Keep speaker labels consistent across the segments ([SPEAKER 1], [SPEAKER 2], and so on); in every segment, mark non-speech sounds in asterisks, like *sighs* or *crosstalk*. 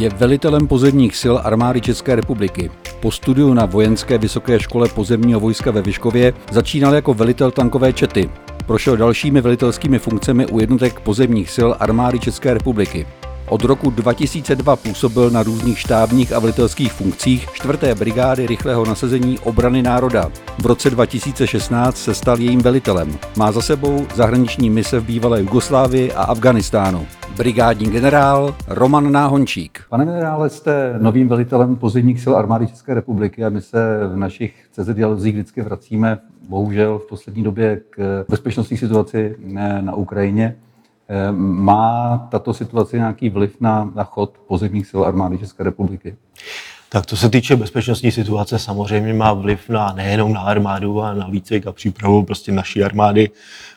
[SPEAKER 1] Je velitelem pozemních sil armády České republiky. Po studiu na Vojenské vysoké škole pozemního vojska ve Vyškově začínal jako velitel tankové čety. Prošel dalšími velitelskými funkcemi u jednotek pozemních sil armády České republiky. Od roku 2002 působil na různých štábních a velitelských funkcích 4. brigády rychlého nasazení obrany národa. V roce 2016 se stal jejím velitelem. Má za sebou zahraniční mise v bývalé Jugoslávii a Afganistánu. Brigádní generál Roman Náhončík. Pane generále, jste novým velitelem pozemních sil armády České republiky a my se v našich CZ dialozích vždycky vracíme bohužel v poslední době k bezpečnostní situaci na Ukrajině. Eh, má tato situace nějaký vliv na, na chod pozemních sil armády České republiky?
[SPEAKER 2] Tak to se týče bezpečnostní situace, samozřejmě má vliv na nejenom na armádu, ale na výcvik a přípravu prostě naší armády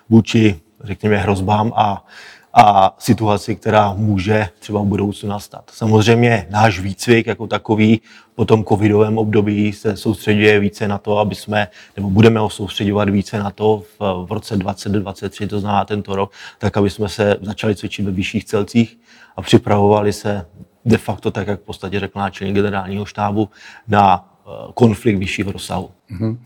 [SPEAKER 2] vůči, řekněme, hrozbám a a situaci, která může třeba v budoucnu nastat. Samozřejmě náš výcvik jako takový po tom covidovém období se soustředuje více na to, aby jsme, nebo budeme ho soustředovat více na to v, v roce 2023, to znamená tento rok, tak aby jsme se začali cvičit ve vyšších celcích a připravovali se de facto, tak jak v podstatě řekl náčelník generálního štábu, na eh, konflikt vyššího rozsahu. Mm-hmm.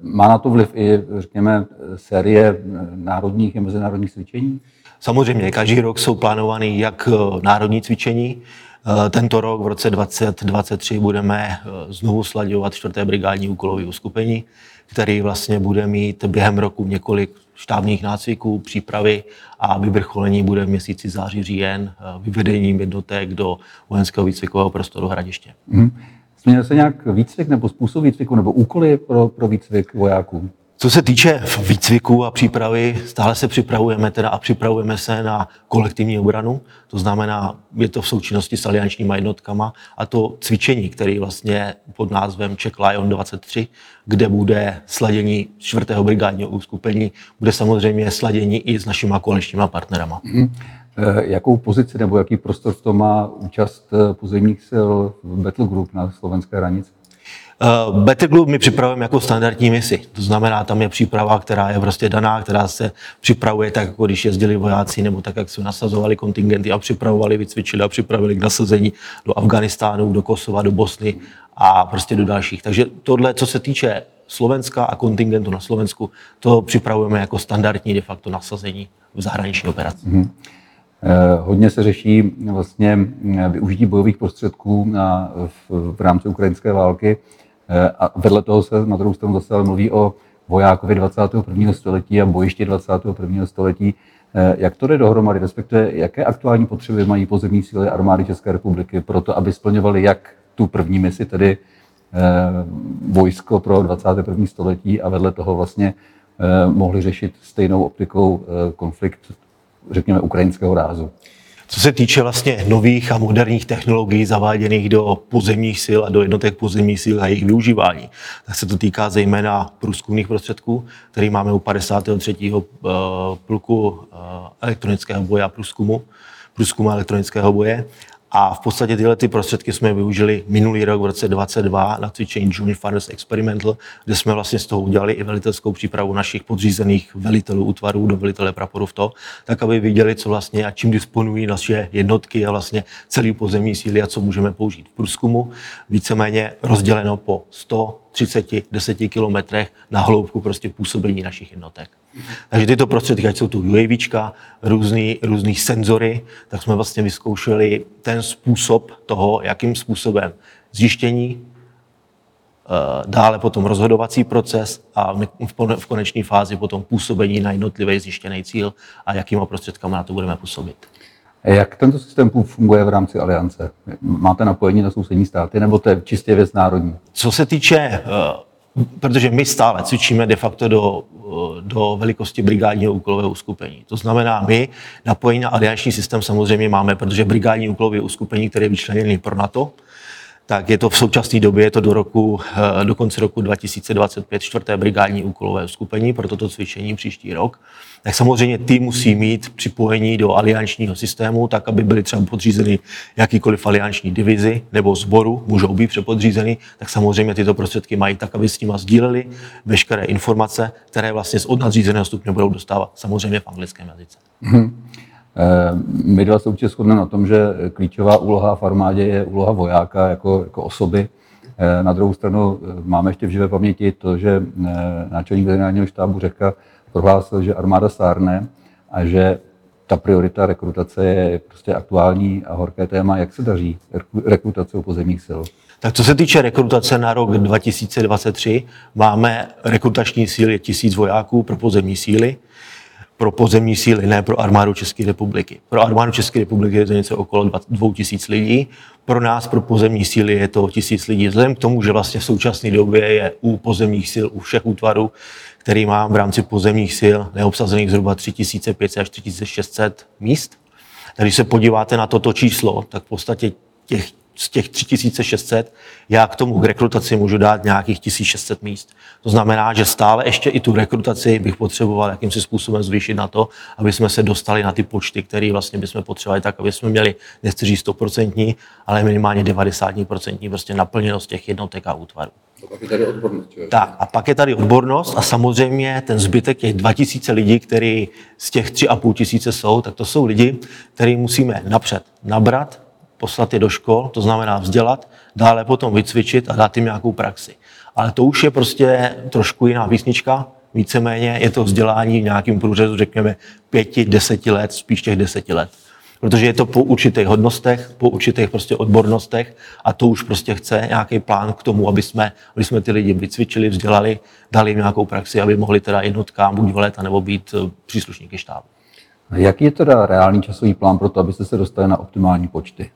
[SPEAKER 1] Má na to vliv i, řekněme, série národních a mezinárodních cvičení?
[SPEAKER 2] Samozřejmě, každý rok jsou plánované jak eh, národní cvičení, eh, tento rok v roce 2023 budeme eh, znovu sladěvat 4. brigádní úkolové uskupení, který vlastně bude mít během roku několik štábních nácviků, přípravy a vyvrcholení bude v měsíci září říjen vyvedením jednotek do vojenského výcvikového prostoru Hradiště. Hmm.
[SPEAKER 1] Změnil se nějak výcvik nebo způsob výcviku nebo úkoly pro, pro výcvik vojáků?
[SPEAKER 2] Co se týče výcviku a přípravy, stále se připravujeme teda a připravujeme se na kolektivní obranu. To znamená, je to v součinnosti s aliančníma jednotkama a to cvičení, který vlastně pod názvem Czech Lion 23, kde bude sladění 4. brigádního uskupení, bude samozřejmě sladění i s našimi koaličníma partnerama. Mm-hmm.
[SPEAKER 1] Jakou pozici nebo jaký prostor v tom má účast eh, pozemních sil v Battle Group na slovenské hranici?
[SPEAKER 2] Better Club my připravujeme jako standardní misi. To znamená, tam je příprava, která je prostě daná, která se připravuje tak, jako když jezdili vojáci, nebo tak, jak se nasazovali kontingenty a připravovali, vycvičili a připravili k nasazení do Afganistánu, do Kosova, do Bosny a prostě do dalších. Takže tohle, co se týče Slovenska a kontingentu na Slovensku, to připravujeme jako standardní de facto nasazení v zahraniční operaci. Mm-hmm.
[SPEAKER 1] Hodně se řeší vlastně využití bojových prostředků na, v, v rámci ukrajinské války. Eh, a vedle toho se na druhou stranu zase mluví o vojákovi 21. století a bojišti 21. století. Eh, jak to jde dohromady, respektive jaké aktuální potřeby mají pozemní síly armády České republiky pro to, aby splňovali jak tu první misi, tedy eh, vojsko pro 21. století a vedle toho vlastně mohli řešit stejnou optikou konflikt, řekněme, ukrajinského rázu.
[SPEAKER 2] Co se týče vlastně nových a moderních technologií zaváděných do pozemních sil a do jednotek pozemních sil a jejich využívání, tak se to týká zejména průzkumných prostředků, který máme u 53. Eh, pluku eh, elektronického boje a průzkumu, průzkumu elektronického boje a v podstatě tyhle ty prostředky jsme využili minulý rok v roce 2022 na cvičení Joint Fighters Experimental, kde jsme vlastně z toho udělali i velitelskou přípravu našich podřízených velitelů útvarů do velitele praporu v to, tak aby viděli, co vlastně a čím disponují naše jednotky a vlastně celý pozemní síly a co můžeme použít v průzkumu. Víceméně rozděleno po 130, 10 kilometrech na hloubku prostě působení našich jednotek. Takže tyto prostředky, ať jsou tu UAV, různý, různý senzory, tak jsme vlastně vyzkoušeli ten způsob toho, jakým způsobem zjištění, eh, dále potom rozhodovací proces a v konečné fázi potom působení na jednotlivý zjištěný cíl a jakýma prostředkama na to budeme působit.
[SPEAKER 1] Jak tento systém funguje v rámci aliance? Máte napojení na sousední státy nebo to je čistě věc národní?
[SPEAKER 2] Co se týče uh, protože my stále cvičíme de facto do, do velikosti brigádního úkolového uskupení. To znamená, my napojení na alianční systém samozřejmě máme, protože brigádní úkolové uskupení, které je vyčleněné pro NATO, tak je to v současné době, je to do, roku, eh, do konce roku 2025 čtvrté brigádní úkolové skupení pro toto cvičení příští rok. Tak samozřejmě ty musí mít připojení do aliančního systému, tak aby byly třeba podřízeny jakýkoliv alianční divizi nebo sboru, můžou být přepodřízeny, tak samozřejmě tyto prostředky mají tak, aby s nimi sdíleli veškeré informace, které vlastně z od nadřízeného stupně budou dostávat samozřejmě v anglickém jazyce. Mm-hmm.
[SPEAKER 1] My dva se určitě shodneme na tom, že klíčová úloha v armádě je úloha vojáka jako, jako osoby. Na druhou stranu máme ještě v živé paměti to, že náčelník generálního štábu řekl, prohlásil, že armáda stárne a že ta priorita rekrutace je prostě aktuální a horké téma. Jak se daří rekrutace u pozemních sil?
[SPEAKER 2] Tak co se týče rekrutace na rok 2023, máme rekrutační síly tisíc vojáků pro pozemní síly, pro pozemní síly, ne pro armádu České republiky. Pro armádu České republiky je to něco okolo 2000 lidí, pro nás, pro pozemní síly, je to tisíc lidí. Vzhledem k tomu, že vlastně v současné době je u pozemních sil, u všech útvarů, který mám v rámci pozemních sil, neobsazených zhruba 3500 až 3600 míst. Když se podíváte na toto číslo, tak v podstatě těch z těch 3600, já k tomu k rekrutaci můžu dát nějakých 1600 míst. To znamená, že stále ještě i tu rekrutaci bych potřeboval jakýmsi způsobem zvýšit na to, aby jsme se dostali na ty počty, které vlastně bychom potřebovali, tak aby jsme měli, nechci říct 100%, ale minimálně 90% prostě naplněnost těch jednotek a útvarů.
[SPEAKER 1] A pak je tady odbornost.
[SPEAKER 2] Tak, a pak je tady odbornost a samozřejmě ten zbytek těch 2000 lidí, který z těch 3,5 tisíce jsou, tak to jsou lidi, který musíme napřed nabrat, poslat je do škol, to znamená vzdělat, dále potom vycvičit a dát jim nějakou praxi. Ale to už je prostě trošku jiná písnička, víceméně je to vzdělání v nějakým průřezu, řekněme, pěti, deseti let, spíš těch deseti let. Protože je to po určitých hodnostech, po určitých prostě odbornostech a to už prostě chce nějaký plán k tomu, aby jsme, aby jsme ty lidi vycvičili, vzdělali, dali jim nějakou praxi, aby mohli teda jednotkám buď volet, nebo být eh, příslušníky štábu.
[SPEAKER 1] Jaký je teda reálný časový plán pro to, abyste se dostali na optimální počty?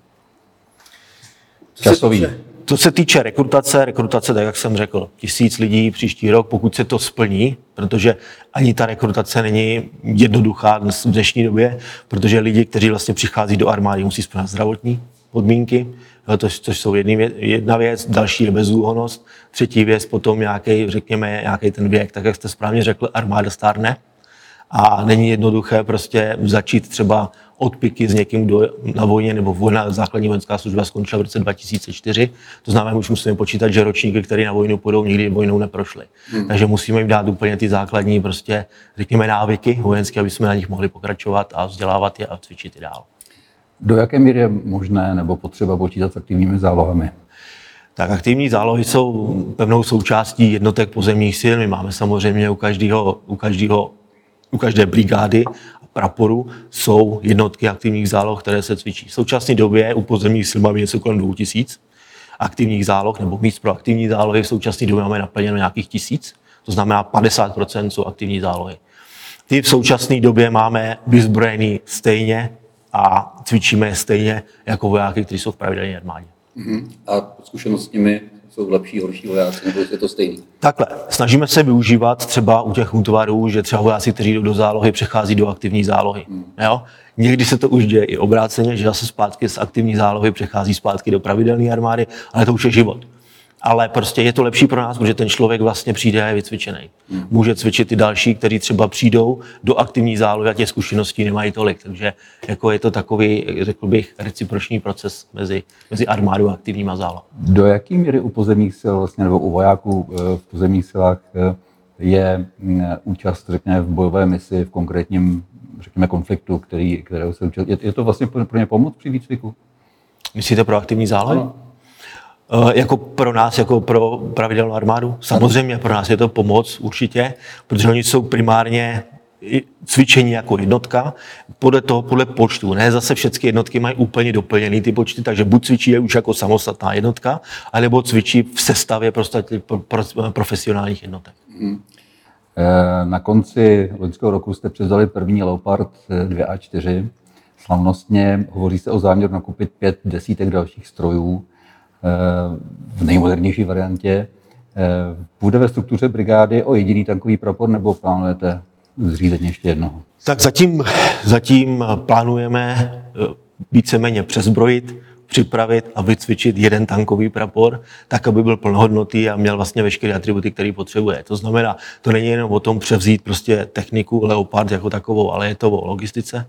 [SPEAKER 2] Časový. To se týče rekrutace, rekrutace, tak jak jsem řekl, tisíc lidí příští rok, pokud se to splní, protože ani ta rekrutace není jednoduchá v dnešní době, protože lidi, kteří vlastně přichází do armády, musí splnit zdravotní podmínky, to, což jsou jedný, jedna věc, další je bezúhonost, třetí věc potom nějaký, řekněme, nějaký ten věk, tak jak jste správně řekl, armáda stárne a není jednoduché prostě začít třeba odpiky s někým, kdo na vojně nebo vojna, základní vojenská služba skončila v roce 2004. To znamená, už musíme počítat, že ročníky, které na vojnu půjdou, nikdy vojnou neprošly. Hmm. Takže musíme jim dát úplně ty základní, prostě, řekněme, návyky vojenské, aby jsme na nich mohli pokračovat a vzdělávat je a cvičit i dál.
[SPEAKER 1] Do jaké míry je možné nebo potřeba počítat s aktivními zálohami?
[SPEAKER 2] Tak aktivní zálohy jsou pevnou součástí jednotek pozemních sil. My máme samozřejmě u každého, u každého u každé brigády praporu jsou jednotky aktivních záloh, které se cvičí. V současné době u pozemních sil máme něco kolem 2000 aktivních záloh nebo míst pro aktivní zálohy. V současné době máme naplněno nějakých tisíc, to znamená 50% jsou aktivní zálohy. Ty v současné době máme vyzbrojený stejně a cvičíme stejně jako vojáky, kteří jsou v pravidelné armádě.
[SPEAKER 1] Uh-huh. A zkušenost s nimi jsou lepší, horší vojáci, nebo je to stejný?
[SPEAKER 2] Takhle, snažíme se využívat třeba u těch útvarů, že třeba vojáci, kteří jdou do zálohy, přechází do aktivní zálohy. Hmm. Jo? Někdy se to už děje i obráceně, že zase zpátky z aktivní zálohy přechází zpátky do pravidelné armády, ale to už je život ale prostě je to lepší pro nás, protože ten člověk vlastně přijde a je vycvičený. Může cvičit i další, kteří třeba přijdou do aktivní zálohy a těch zkušeností nemají tolik. Takže jako je to takový, řekl bych, reciproční proces mezi, mezi armádou a aktivníma zálohou.
[SPEAKER 1] Do jaký míry u pozemních sil, vlastně, nebo u vojáků eh, v pozemních silách eh, je mm, účast, řekněme, v bojové misi v konkrétním, řekněme, konfliktu, který, kterého se účastní. Je, je to vlastně pro ně pomoc při výcviku?
[SPEAKER 2] Myslíte pro aktivní zálohy? Ano. Eh, jako pro nás, jako pro pravidelnou armádu. Samozřejmě pro nás je to pomoc určitě, protože oni jsou primárně cvičení jako jednotka, podle toho, podle počtu. Ne zase všechny jednotky mají úplně doplněný ty počty, takže buď cvičí je už jako samostatná jednotka, anebo cvičí v sestavě prostě profesionálních jednotek. Hmm.
[SPEAKER 1] Na konci loňského roku jste převzali první Leopard 2 a 4. Slavnostně hovoří se o záměru nakupit pět desítek dalších strojů v nejmodernější variantě. Bude ve struktuře brigády o jediný tankový prapor nebo plánujete zřízet ještě jednoho?
[SPEAKER 2] Tak zatím, zatím plánujeme eh, víceméně přezbrojit, připravit a vycvičit jeden tankový prapor, tak, aby byl plnohodnotný a měl vlastně veškeré atributy, které potřebuje. To znamená, to není jenom o tom převzít prostě techniku Leopard jako takovou, ale je to o logistice,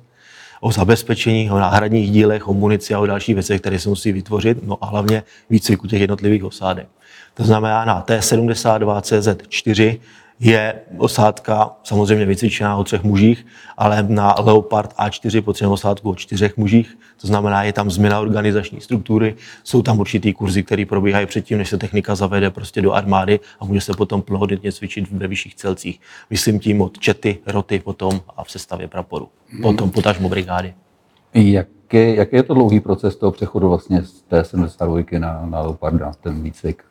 [SPEAKER 2] o zabezpečení, o náhradních dílech, o munici a o dalších věcech, které se musí vytvořit, no a hlavně výcviku těch jednotlivých osádek. To znamená na T-72 CZ4 je osádka samozřejmě vycvičená o třech mužích, ale na Leopard A4 potřebujeme osádku o čtyřech mužích, to znamená, je tam změna organizační struktury, jsou tam určitý kurzy, které probíhají předtím, než se technika zavede prostě do armády a může se potom plnohodnotně cvičit ve vyšších celcích. Myslím tím od čety, roty potom a v sestavě praporu. Potom potažmo brigády.
[SPEAKER 1] Jak je, jaký je to dlouhý proces toho přechodu vlastně z té 72 na, na Leoparda, ten výcvik?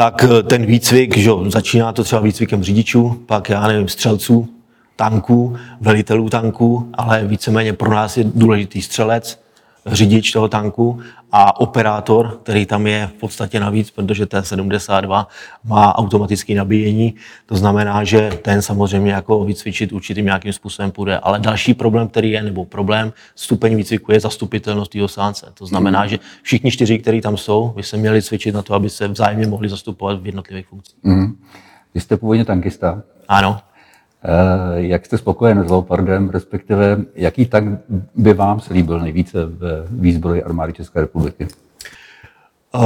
[SPEAKER 2] Tak eh, ten výcvik, že začíná to třeba výcvikem řidičů, pak já nevím, střelců, tanků, velitelů tanků, ale víceméně pro nás je důležitý střelec, řidič toho tanku a operátor, který tam je v podstatě navíc, protože ten 72 má automatické nabíjení. To znamená, že ten samozřejmě jako vycvičit určitým nějakým způsobem půjde. Ale další problém, který je, nebo problém stupeň výcviku je zastupitelnost jeho sánce. To znamená, mm. že všichni čtyři, kteří tam jsou, by se měli cvičit na to, aby se vzájemně mohli zastupovat v jednotlivých funkcích. Mm.
[SPEAKER 1] Vy jste původně tankista.
[SPEAKER 2] Ano.
[SPEAKER 1] Eh, jak jste spokojen s Leopardem, respektive jaký tak by vám se líbil nejvíce ve výzbroji armády České republiky?
[SPEAKER 2] Uh,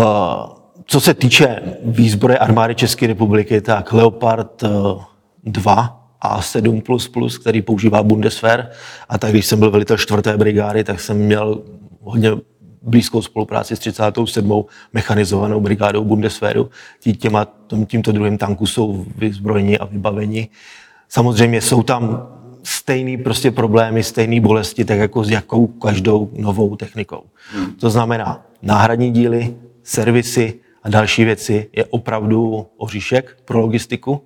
[SPEAKER 2] co se týče výzbroje armády České republiky, tak Leopard 2 a 7 který používá Bundeswehr. A tak když jsem byl velitel 4. brigády, tak jsem měl hodně blízkou spolupráci s 37. mechanizovanou brigádou Bundeswehru. Těma, tímto druhým tanku jsou vyzbrojeni a vybaveni. Samozřejmě jsou tam stejný prostě problémy, stejné bolesti, tak jako s jakou každou novou technikou. Hmm. To znamená, náhradní díly, servisy a další věci je opravdu oříšek pro logistiku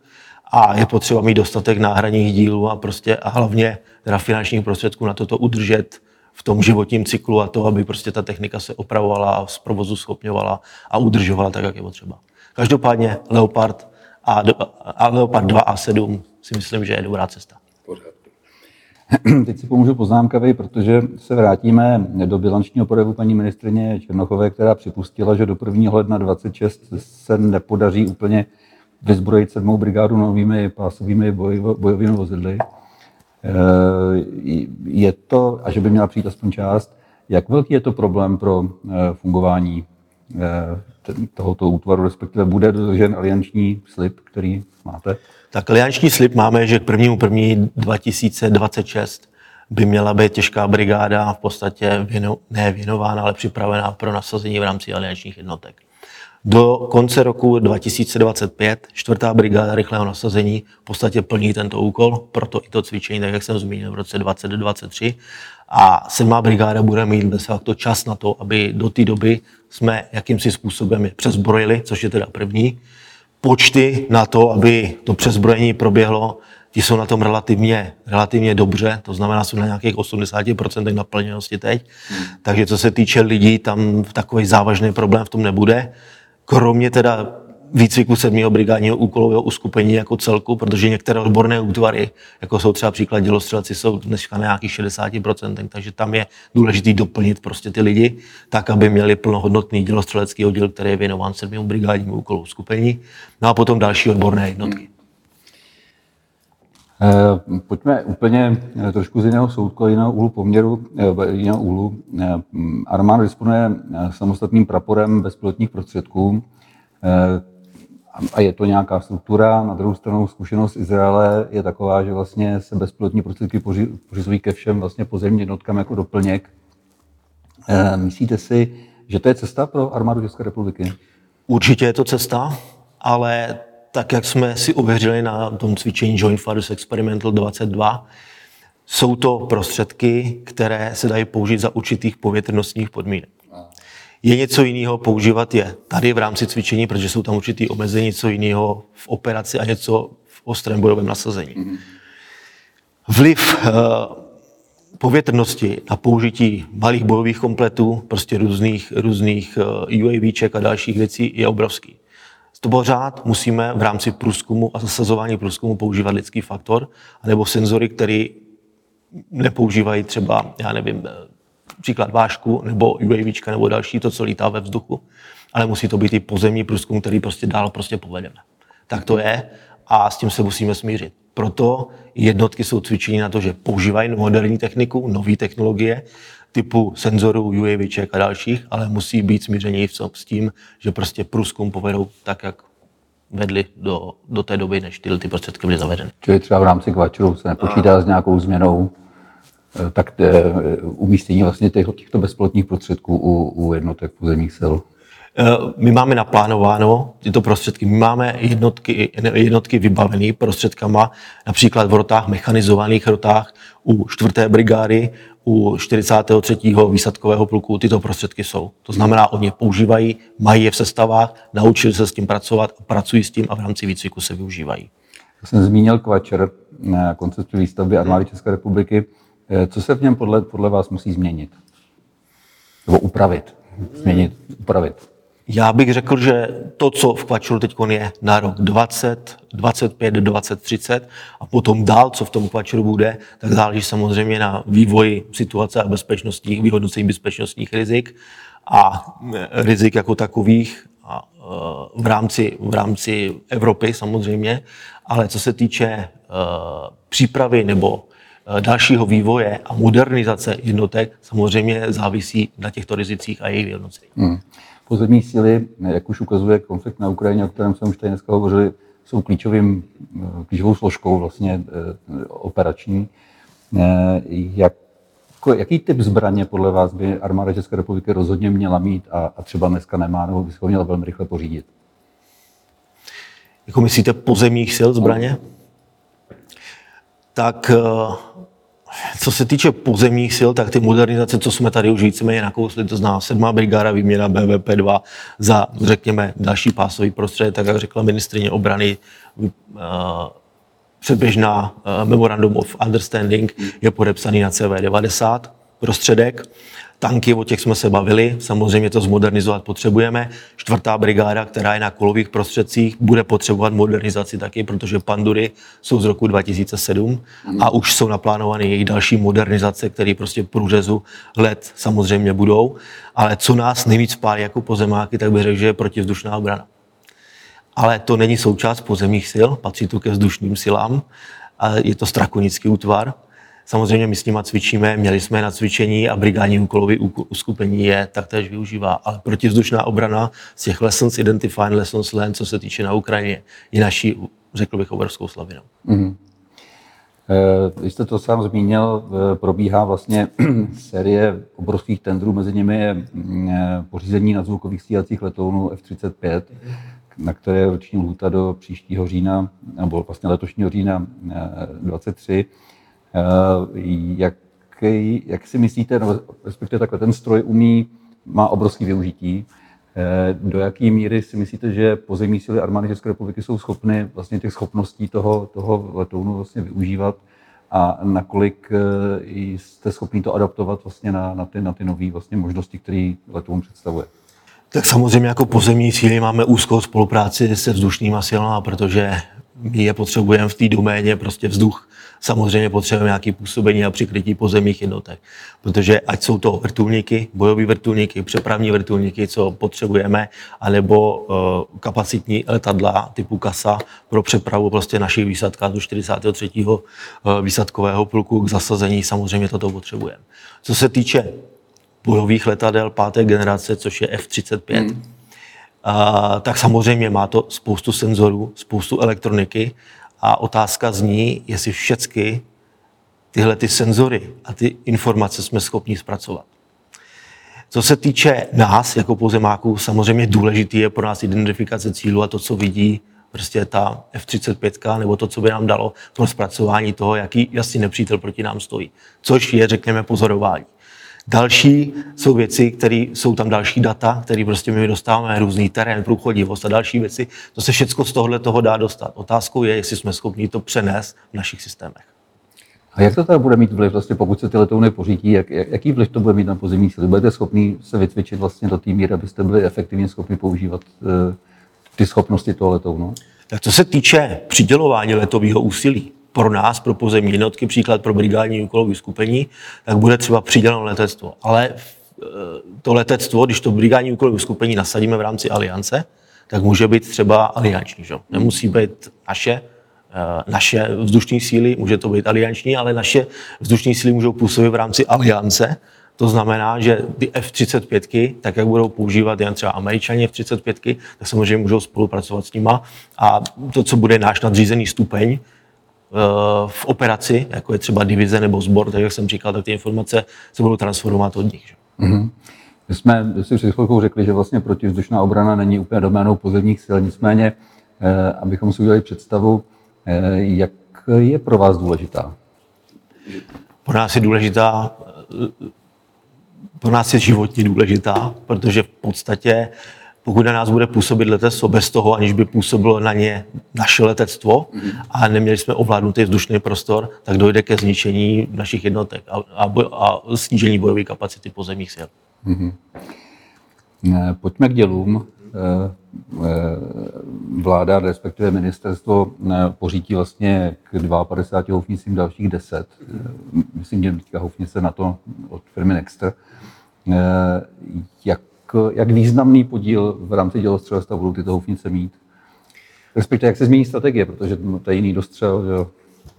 [SPEAKER 2] a je potřeba mít dostatek náhradních dílů a prostě a hlavně teda finančních prostředků na toto udržet v tom životním cyklu a to, aby prostě ta technika se opravovala a z provozu schopňovala a udržovala tak, jak je potřeba. Každopádně Leopard a, a Leopard 2 a 7 si myslím, že je dobrá cesta. *clears throat*
[SPEAKER 1] Teď si pomůžu poznámkavě, protože se vrátíme do bilančního projevu paní ministrině Černochové, která připustila, že do 1. ledna 26 se nepodaří úplně vyzbrojit sedmou brigádu novými pásovými bojovými vozidly. Eh, je to, a že by měla přijít aspoň část, jak velký je to problém pro eh, fungování eh, tohoto útvaru, respektive bude dodržen alianční slib, který máte?
[SPEAKER 2] Tak alianční slib máme, že k 1. 1. 2026 by měla být těžká brigáda v podstatě věno, ne věnována, ale připravená pro nasazení v rámci aliančních jednotek. Do konce roku 2025 čtvrtá brigáda rychlého nasazení v podstatě plní tento úkol, proto i to cvičení, tak jak jsem zmínil, v roce 2023. A sedmá brigáda bude mít bez to čas na to, aby do té doby jsme jakýmsi způsobem je přezbrojili, což je teda první počty na to, aby to přezbrojení proběhlo, ti jsou na tom relativně, relativně dobře, to znamená, jsou na nějakých 80% naplněnosti teď. Hmm. Takže co se týče lidí, tam takový závažný problém v tom nebude. Kromě teda výcviku 7. brigádního úkolového uskupení jako celku, protože některé odborné útvary, jako jsou třeba příklad dělostřelci, jsou dneska na nějakých 60%, takže tam je důležité doplnit prostě ty lidi, tak, aby měli plnohodnotný dělostřelecký oddíl, který je věnován 7. brigádnímu úkolu uskupení, no a potom další odborné jednotky.
[SPEAKER 1] Eh, pojďme úplně eh, trošku z jiného soudku, jiného úhlu poměru, eh, jiného úhlu. Armáda disponuje samostatným praporem bezpilotních prostředků, a je to nějaká struktura. Na druhou stranu zkušenost Izraele je taková, že vlastně se bezpilotní prostředky pořizují ke všem vlastně pozemním jednotkám jako doplněk. E, myslíte si, že to je cesta pro armádu České republiky?
[SPEAKER 2] Určitě je to cesta, ale tak, jak jsme si ověřili na tom cvičení Joint Fighters Experimental 22, jsou to prostředky, které se dají použít za určitých povětrnostních podmínek. Je něco jiného používat je tady v rámci cvičení, protože jsou tam určitý omezení, něco jiného v operaci a něco v ostrém bojovém nasazení. Mm-hmm. Vliv uh, povětrnosti a použití malých bojových kompletů, prostě různých, různých eh, UAVček a dalších věcí je obrovský. To pořád musíme v rámci průzkumu a zasazování průzkumu používat lidský faktor, anebo senzory, které nepoužívají třeba, já nevím, příklad vášku nebo UAV nebo další, to, co lítá ve vzduchu, ale musí to být i pozemní průzkum, který prostě dál prostě povedeme. Tak to je a s tím se musíme smířit. Proto jednotky jsou cvičení na to, že používají moderní techniku, nové technologie, typu senzorů, UAV a dalších, ale musí být smíření s tím, že prostě průzkum povedou tak, jak vedly do, do té doby, než tyhle ty prostředky byly zavedeny.
[SPEAKER 1] Čili třeba v rámci kvačru se nepočítá s nějakou změnou tak eh, umístění vlastně těchto, těchto bezpilotních prostředků u, u jednotek pozemních sil.
[SPEAKER 2] Eh, my máme naplánováno tyto prostředky. My máme jednotky, jednotky vybavené prostředkama, například v rotách, mechanizovaných rotách, u 4. brigády, u 43. výsadkového pluku tyto prostředky jsou. To znamená, oni je používají, mají je v sestavách, naučili se s tím pracovat, pracují s tím a v rámci výcviku se využívají.
[SPEAKER 1] Já jsem zmínil Kvačer, konceptu výstavby armády České republiky. Eh, co se v něm podle, podle vás musí změnit? Nebo upravit? Změnit, upravit?
[SPEAKER 2] Já bych řekl, že to, co v Kvačuru teď je na rok 20, 25, 20, 30 a potom dál, co v tom Kvačuru bude, tak záleží samozřejmě na vývoji situace a bezpečnostních, vyhodnocení bezpečnostních rizik a e, rizik jako takových a e, v rámci, v rámci Evropy samozřejmě, ale co se týče přípravy nebo dalšího vývoje a modernizace jednotek, samozřejmě závisí na těchto rizicích a jejich vyhodnocení. Hmm.
[SPEAKER 1] Pozemní síly, jak už ukazuje konflikt na Ukrajině, o kterém jsme už tady dneska hovořili, jsou klíčovým, eh, klíčovou složkou vlastně eh, operační. Eh, jak, jaký typ zbraně podle vás by armáda České republiky rozhodně měla mít a, a třeba dneska nemá, nebo by se ho měla velmi rychle pořídit?
[SPEAKER 2] Jako myslíte pozemních sil zbraně? Tak co se týče pozemních sil, tak ty modernizace, co jsme tady už víceméně nakousli, to zná 7. brigáda výměna BVP-2 za, řekněme, další pásový prostředek, tak jak řekla ministrině obrany, uh, předběžná uh, Memorandum of Understanding je podepsaný na CV90 prostředek. Tanky, o těch jsme se bavili, samozřejmě to zmodernizovat potřebujeme. Čtvrtá brigáda, která je na kolových prostředcích, bude potřebovat modernizaci taky, protože pandury jsou z roku 2007 a už jsou naplánovány jejich další modernizace, které prostě v průřezu let samozřejmě budou. Ale co nás nejvíc pálí jako pozemáky, tak bych řekl, že je protivzdušná obrana. Ale to není součást pozemních sil, patří to ke vzdušným silám. A je to strakonický útvar, Samozřejmě my s nimi cvičíme, měli jsme na cvičení a brigádní úkolové uskupení je taktéž využívá. Ale protivzdušná obrana z těch lessons identified, lessons learned, co se týče na Ukrajině, je naší, řekl bych, obrovskou slavinou. Mm-hmm.
[SPEAKER 1] Vy jste to sám zmínil, eh, probíhá vlastně *clears throat* série obrovských tendrů, mezi nimi je mm, eh, pořízení nadzvukových stíhacích letounů F-35, na které je roční lhůta do příštího října, nebo vlastně letošního října 23. Eh, jak, jak si myslíte, no, respektive takhle, ten stroj umí, má obrovské využití, eh, do jaké míry si myslíte, že pozemní síly armády České republiky jsou schopny vlastně těch schopností toho, toho letounu vlastně využívat a nakolik eh, jste schopni to adaptovat vlastně na, na ty, na ty nové vlastně možnosti, které letoun představuje?
[SPEAKER 2] Tak samozřejmě jako pozemní síly máme úzkou spolupráci se vzdušnýma silama, protože my je potřebujeme v té doméně prostě vzduch samozřejmě potřebujeme nějaké působení a přikrytí pozemních jednotek. Protože ať jsou to vrtulníky, bojové vrtulníky, přepravní vrtulníky, co potřebujeme, anebo uh, kapacitní letadla typu KASA pro přepravu prostě našich výsadkářů 43. Uh, výsadkového pluku k zasazení, samozřejmě toto potřebujeme. Co se týče bojových letadel páté generace, což je F-35, hmm. Uh, tak samozřejmě má to spoustu senzorů, spoustu elektroniky a otázka zní, jestli všechny tyhle ty senzory a ty informace jsme schopni zpracovat. Co se týče nás jako pozemáků, samozřejmě důležitý je pro nás identifikace cílu a to, co vidí prostě ta F-35 nebo to, co by nám dalo v tom zpracování toho, jaký jasný nepřítel proti nám stojí. Což je, řekněme, pozorování. Další jsou věci, které jsou tam další data, které prostě my dostáváme, různý terén, průchodivost a další věci. To se všechno z tohohle toho dá dostat. Otázkou je, jestli jsme schopni to přenést v našich systémech.
[SPEAKER 1] A jak to teda bude mít vliv, vlastně, pokud se ty letouny pořídí, jak, jak, jaký vliv to bude mít na pozemní síly? Budete schopni se vycvičit vlastně do té míry, abyste byli efektivně schopni používat uh, ty schopnosti toho letounu?
[SPEAKER 2] Tak co se týče přidělování letového úsilí, pro nás, pro pozemní jednotky, příklad pro brigádní úkolové skupení, tak bude třeba přiděleno letectvo. Ale eh, to letectvo, když to brigádní úkolové skupení nasadíme v rámci aliance, tak může být třeba alianční. Že? Nemusí být naše, eh, naše vzdušní síly, může to být alianční, ale naše vzdušní síly můžou působit v rámci aliance To znamená, že ty F-35, tak jak budou používat jen třeba američani F-35, tak samozřejmě můžou spolupracovat s nima a to, co bude náš nadřízený stupeň v operaci, jako je třeba divize nebo sbor, tak jak jsem říkal, tak ty informace se budou transformovat od nich.
[SPEAKER 1] Mm-hmm. My jsme si před chvilkou řekli, že vlastně protivzdušná obrana není úplně doménou pozemních sil, nicméně, eh, abychom si udělali představu, eh, jak je pro vás důležitá?
[SPEAKER 2] Pro nás je důležitá pro nás je životně důležitá, protože v podstatě pokud na nás bude působit letectvo bez toho, aniž by působilo na ně naše letectvo a neměli jsme ovládnutý vzdušný prostor, tak dojde ke zničení našich jednotek a, a, a snížení bojové kapacity pozemních sil. Mm-hmm.
[SPEAKER 1] Pojďme k dělům. Eh, eh, vláda, respektive ministerstvo, pořítí vlastně k 52 houfnicím dalších 10. Myslím, že teďka houfnice na to od firmy Nexter. Jak, jak významný podíl v rámci dělostřelstva budou tyto houfnice mít? Respektive, jak se změní strategie, protože to je jiný dostřel. Že?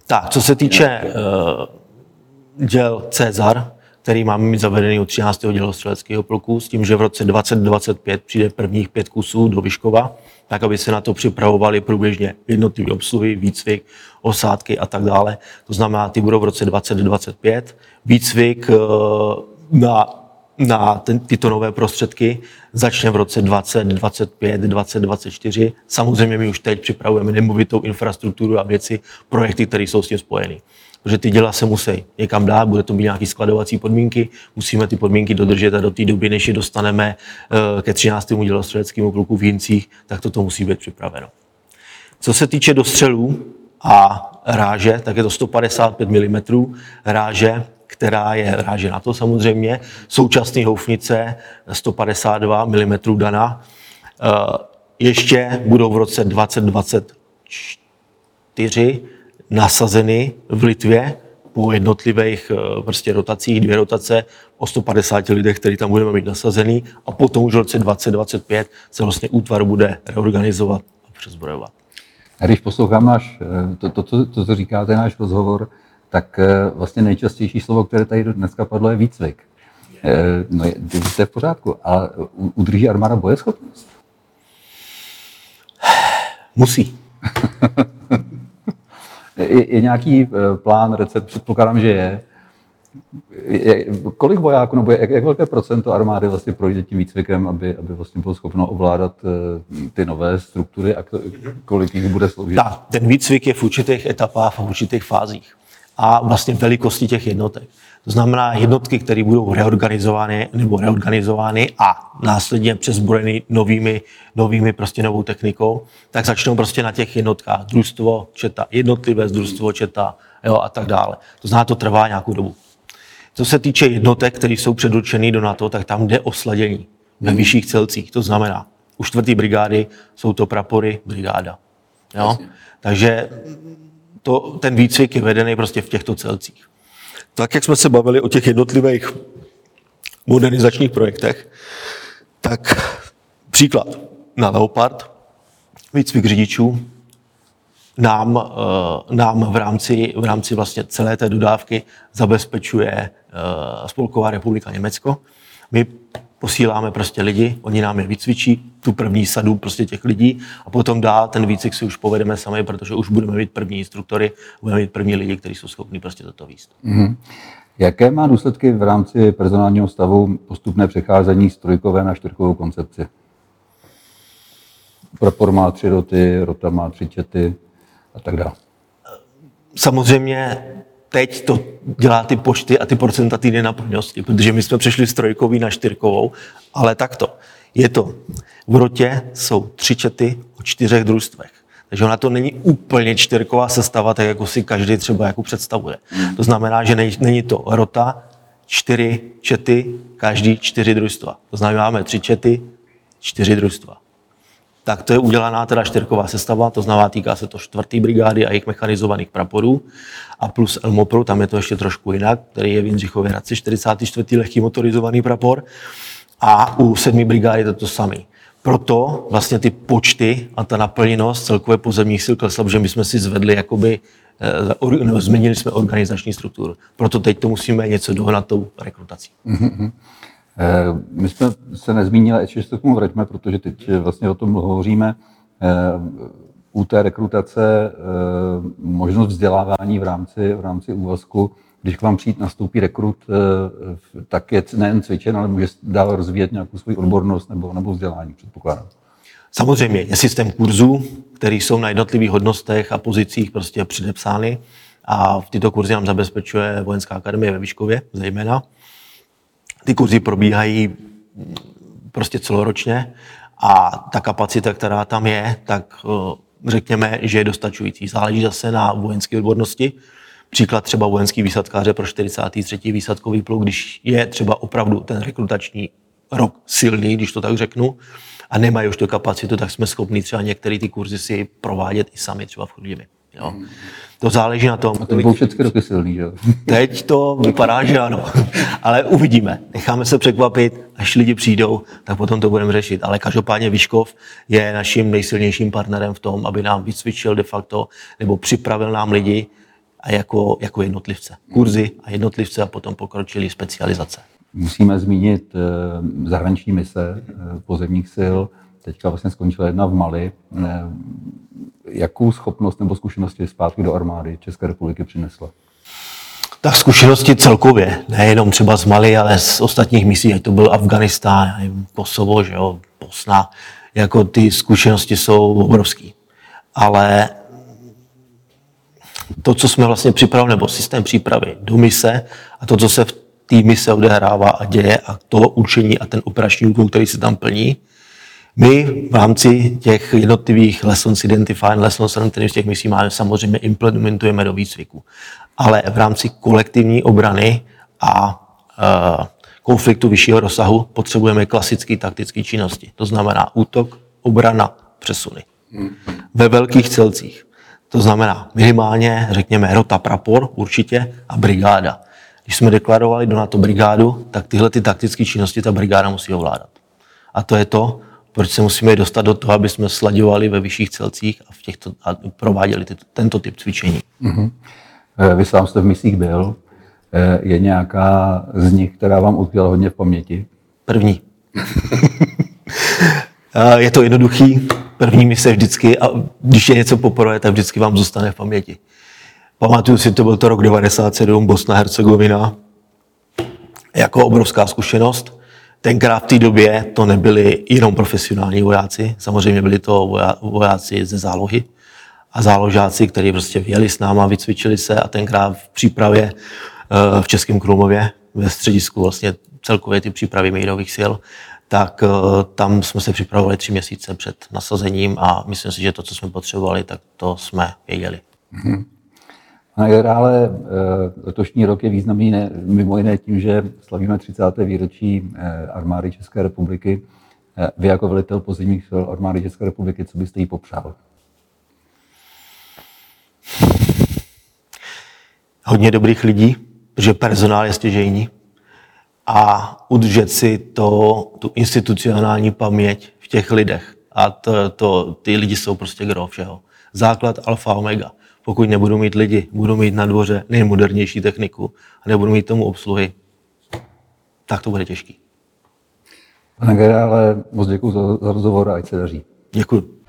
[SPEAKER 2] Tak, co se týče uh, děl Cezar, který máme mít zavedený od 13. dělostřeleckého pluku, s tím, že v roce 2025 přijde prvních pět kusů do Vyškova, tak aby se na to připravovali průběžně jednotlivé obsluhy, výcvik, osádky a tak dále. To znamená, ty budou v roce 2025. Výcvik na, na ten, tyto nové prostředky začne v roce 2025, 2024. Samozřejmě my už teď připravujeme nemovitou infrastrukturu a věci, projekty, které jsou s tím spojeny protože ty děla se musí někam dát, bude to mít nějaké skladovací podmínky, musíme ty podmínky dodržet a do té doby, než je dostaneme eh, ke 13. dělostřeleckému kluku v Jincích, tak toto musí být připraveno. Co se týče dostřelů a ráže, tak je to 155 mm ráže, která je ráže na to samozřejmě, současný houfnice 152 mm dana. Eh, ještě budou v roce 2024 nasazeny v Litvě po jednotlivých eh, prostě rotacích, dvě rotace o 150 lidech, který tam budeme mít nasazený a potom už v roce 2025 se vlastně útvar bude reorganizovat a přezbrojovat.
[SPEAKER 1] Když poslouchám náš, eh, to, to, to, to, co říkáte, náš rozhovor, tak eh, vlastně nejčastější slovo, které tady dneska padlo, je výcvik. No, to je v pořádku. A udrží armáda bojeschopnost? *sighs*
[SPEAKER 2] Musí. *laughs*
[SPEAKER 1] Je, je nějaký eh, plán, recept, předpokládám, že je. je kolik vojáků, nebo jak, jak velké procento armády vlastně projde tím výcvikem, aby, aby vlastně bylo schopno ovládat eh, ty nové struktury a kolik jich bude sloužit?
[SPEAKER 2] Tak, ten výcvik je v určitých etapách, v určitých fázích a vlastně velikosti těch jednotek. To znamená jednotky, které budou reorganizovány nebo reorganizovány a následně přezbrojeny novými, novými prostě novou technikou, tak začnou prostě na těch jednotkách družstvo, četa, jednotlivé družstvo, četa jo, a tak dále. To znamená, to trvá nějakou dobu. Co se týče jednotek, které jsou předurčené do NATO, tak tam jde o sladění ve vyšších celcích. To znamená, u čtvrtý brigády jsou to prapory brigáda. Jo? Takže to, ten výcvik je vedený prostě v těchto celcích. Tak, jak jsme se bavili o těch jednotlivých modernizačních projektech, tak příklad na Leopard, výcvik řidičů, nám, eh, nám v, rámci, v rámci vlastně celé té dodávky zabezpečuje eh, Spolková republika Německo. My posíláme prostě lidi, oni nám je vycvičí, tu první sadu prostě těch lidí a potom dál ten výcvik si už povedeme sami, protože už budeme mít první instruktory, budeme mít první lidi, kteří jsou schopni prostě toto výst. Mm-hmm.
[SPEAKER 1] Jaké má důsledky v rámci personálního stavu postupné přecházení z trojkové na čtyřkovou koncepci? Propor má tři roty, rota má tři čety a tak dále.
[SPEAKER 2] Samozřejmě teď to dělá ty počty a ty procenta ty nenaplňosti, protože my jsme přešli z trojkový na čtyřkovou, ale takto. Je to, v rotě jsou tři čety o čtyřech družstvech. Takže ona to není úplně čtyřková sestava, tak jako si každý třeba jako představuje. To znamená, že není to rota, čtyři čety, každý čtyři družstva. To znamená, máme tři čety, čtyři družstva tak to je udělaná teda čtyřková sestava, to znamená, týká se to čtvrtý brigády a jejich mechanizovaných praporů a plus Elmopru, tam je to ještě trošku jinak, který je v Jindřichově Hradci, 44. lehký motorizovaný prapor a u sedmý brigády je to to samé. Proto vlastně ty počty a ta naplněnost celkové pozemních sil klesla, protože my jsme si zvedli jakoby no, změnili jsme organizační strukturu. Proto teď to musíme něco dohnat tou rekrutací. Mm-hmm.
[SPEAKER 1] My jsme se nezmínili, ještě se k tomu vraťme, protože teď vlastně o tom hovoříme. U té rekrutace možnost vzdělávání v rámci, v rámci úvazku když k vám přijít nastoupí rekrut, eh, tak je nejen cvičen, ale může dál rozvíjet nějakou svou odbornost nebo, nebo vzdělání, předpokládám.
[SPEAKER 2] Samozřejmě je systém kurzů, který jsou na jednotlivých hodnostech a pozicích prostě předepsány a v tyto kurzy nám zabezpečuje Vojenská akademie ve Výškově zejména. Ty kurzy probíhají prostě celoročně a ta kapacita, která tam je, tak eh, řekněme, že je dostačující. Záleží zase na vojenské odbornosti, Příklad třeba vojenský výsadkáře pro 43. výsadkový pluk, když je třeba opravdu ten rekrutační rok silný, když to tak řeknu, a nemají už tu kapacitu, tak jsme schopni třeba některé ty kurzy si provádět i sami třeba v Chrudimi. Jo. To záleží na tom.
[SPEAKER 1] A to budou všechny roky silný, že *laughs*
[SPEAKER 2] Teď to vypadá, že ano. Ale uvidíme. Necháme se překvapit, až lidi přijdou, tak potom to budeme řešit. Ale každopádně Vyškov je naším nejsilnějším partnerem v tom, aby nám vycvičil de facto, nebo připravil nám lidi, a jako, jako jednotlivce. Kurzy a jednotlivce a potom pokročili specializace.
[SPEAKER 1] Musíme zmínit eh, zahraniční mise eh, pozemních sil. Teďka vlastně skončila jedna v Mali. Jakou schopnost nebo zkušenosti zpátky do armády České republiky přinesla?
[SPEAKER 2] Tak zkušenosti celkově, nejenom třeba z Mali, ale z ostatních misí, ať to byl Afganistán, Kosovo, že jo, Bosna, jako ty zkušenosti jsou obrovský. Ale to, co jsme vlastně připravili, nebo systém přípravy do mise a to, co se v té mise odehrává a děje a to učení a ten operační úkol, který se tam plní, my v rámci těch jednotlivých lessons identified, lessons který z těch misí máme, samozřejmě implementujeme do výcviku. Ale v rámci kolektivní obrany a e, konfliktu vyššího rozsahu potřebujeme klasické taktické činnosti. To znamená útok, obrana, přesuny. Ve velkých celcích. To znamená minimálně, řekněme, rota prapor určitě a brigáda. Když jsme deklarovali do NATO brigádu, tak tyhle ty taktické činnosti ta brigáda musí ovládat. A to je to, proč se musíme dostat do toho, aby jsme sladěvali ve vyšších celcích a, v těchto, a prováděli ty, tento typ cvičení. Mm-hmm.
[SPEAKER 1] Vy sám jste v misích byl. Eh, je nějaká z nich, která vám utkvěla hodně v paměti?
[SPEAKER 2] První. *laughs* Je to jednoduchý první mise vždycky, a když je něco poprvé, tak vždycky vám zůstane v paměti. Pamatuju si, to byl to rok 97, Bosna Hercegovina, jako obrovská zkušenost. Tenkrát v té době to nebyli jenom profesionální vojáci, samozřejmě byli to vojáci ze zálohy a záložáci, kteří prostě vyjeli s náma, vycvičili se a tenkrát v přípravě eh, v Českém Krumlově ve středisku vlastně celkově ty přípravy mírových sil, tak eh, tam jsme se připravovali tři měsíce před nasazením a myslím si, že to, co jsme potřebovali, tak to jsme věděli. Mm-hmm.
[SPEAKER 1] A ale eh, letošní rok je významný ne, mimo jiné tím, že slavíme 30. výročí eh, armády České republiky. Vy jako velitel pozemních sil armády České republiky, co byste jí popřál?
[SPEAKER 2] Hodně dobrých lidí, protože personál je stěžejní a udržet si to, tu institucionální paměť v těch lidech. A to, to, ty lidi jsou prostě gro všeho. Základ alfa omega. Pokud nebudu mít lidi, budu mít na dvoře nejmodernější techniku a nebudu mít tomu obsluhy, tak to bude těžký.
[SPEAKER 1] Pane generále, moc děkuji za, za rozhovor a ať se daří.
[SPEAKER 2] Děkuji.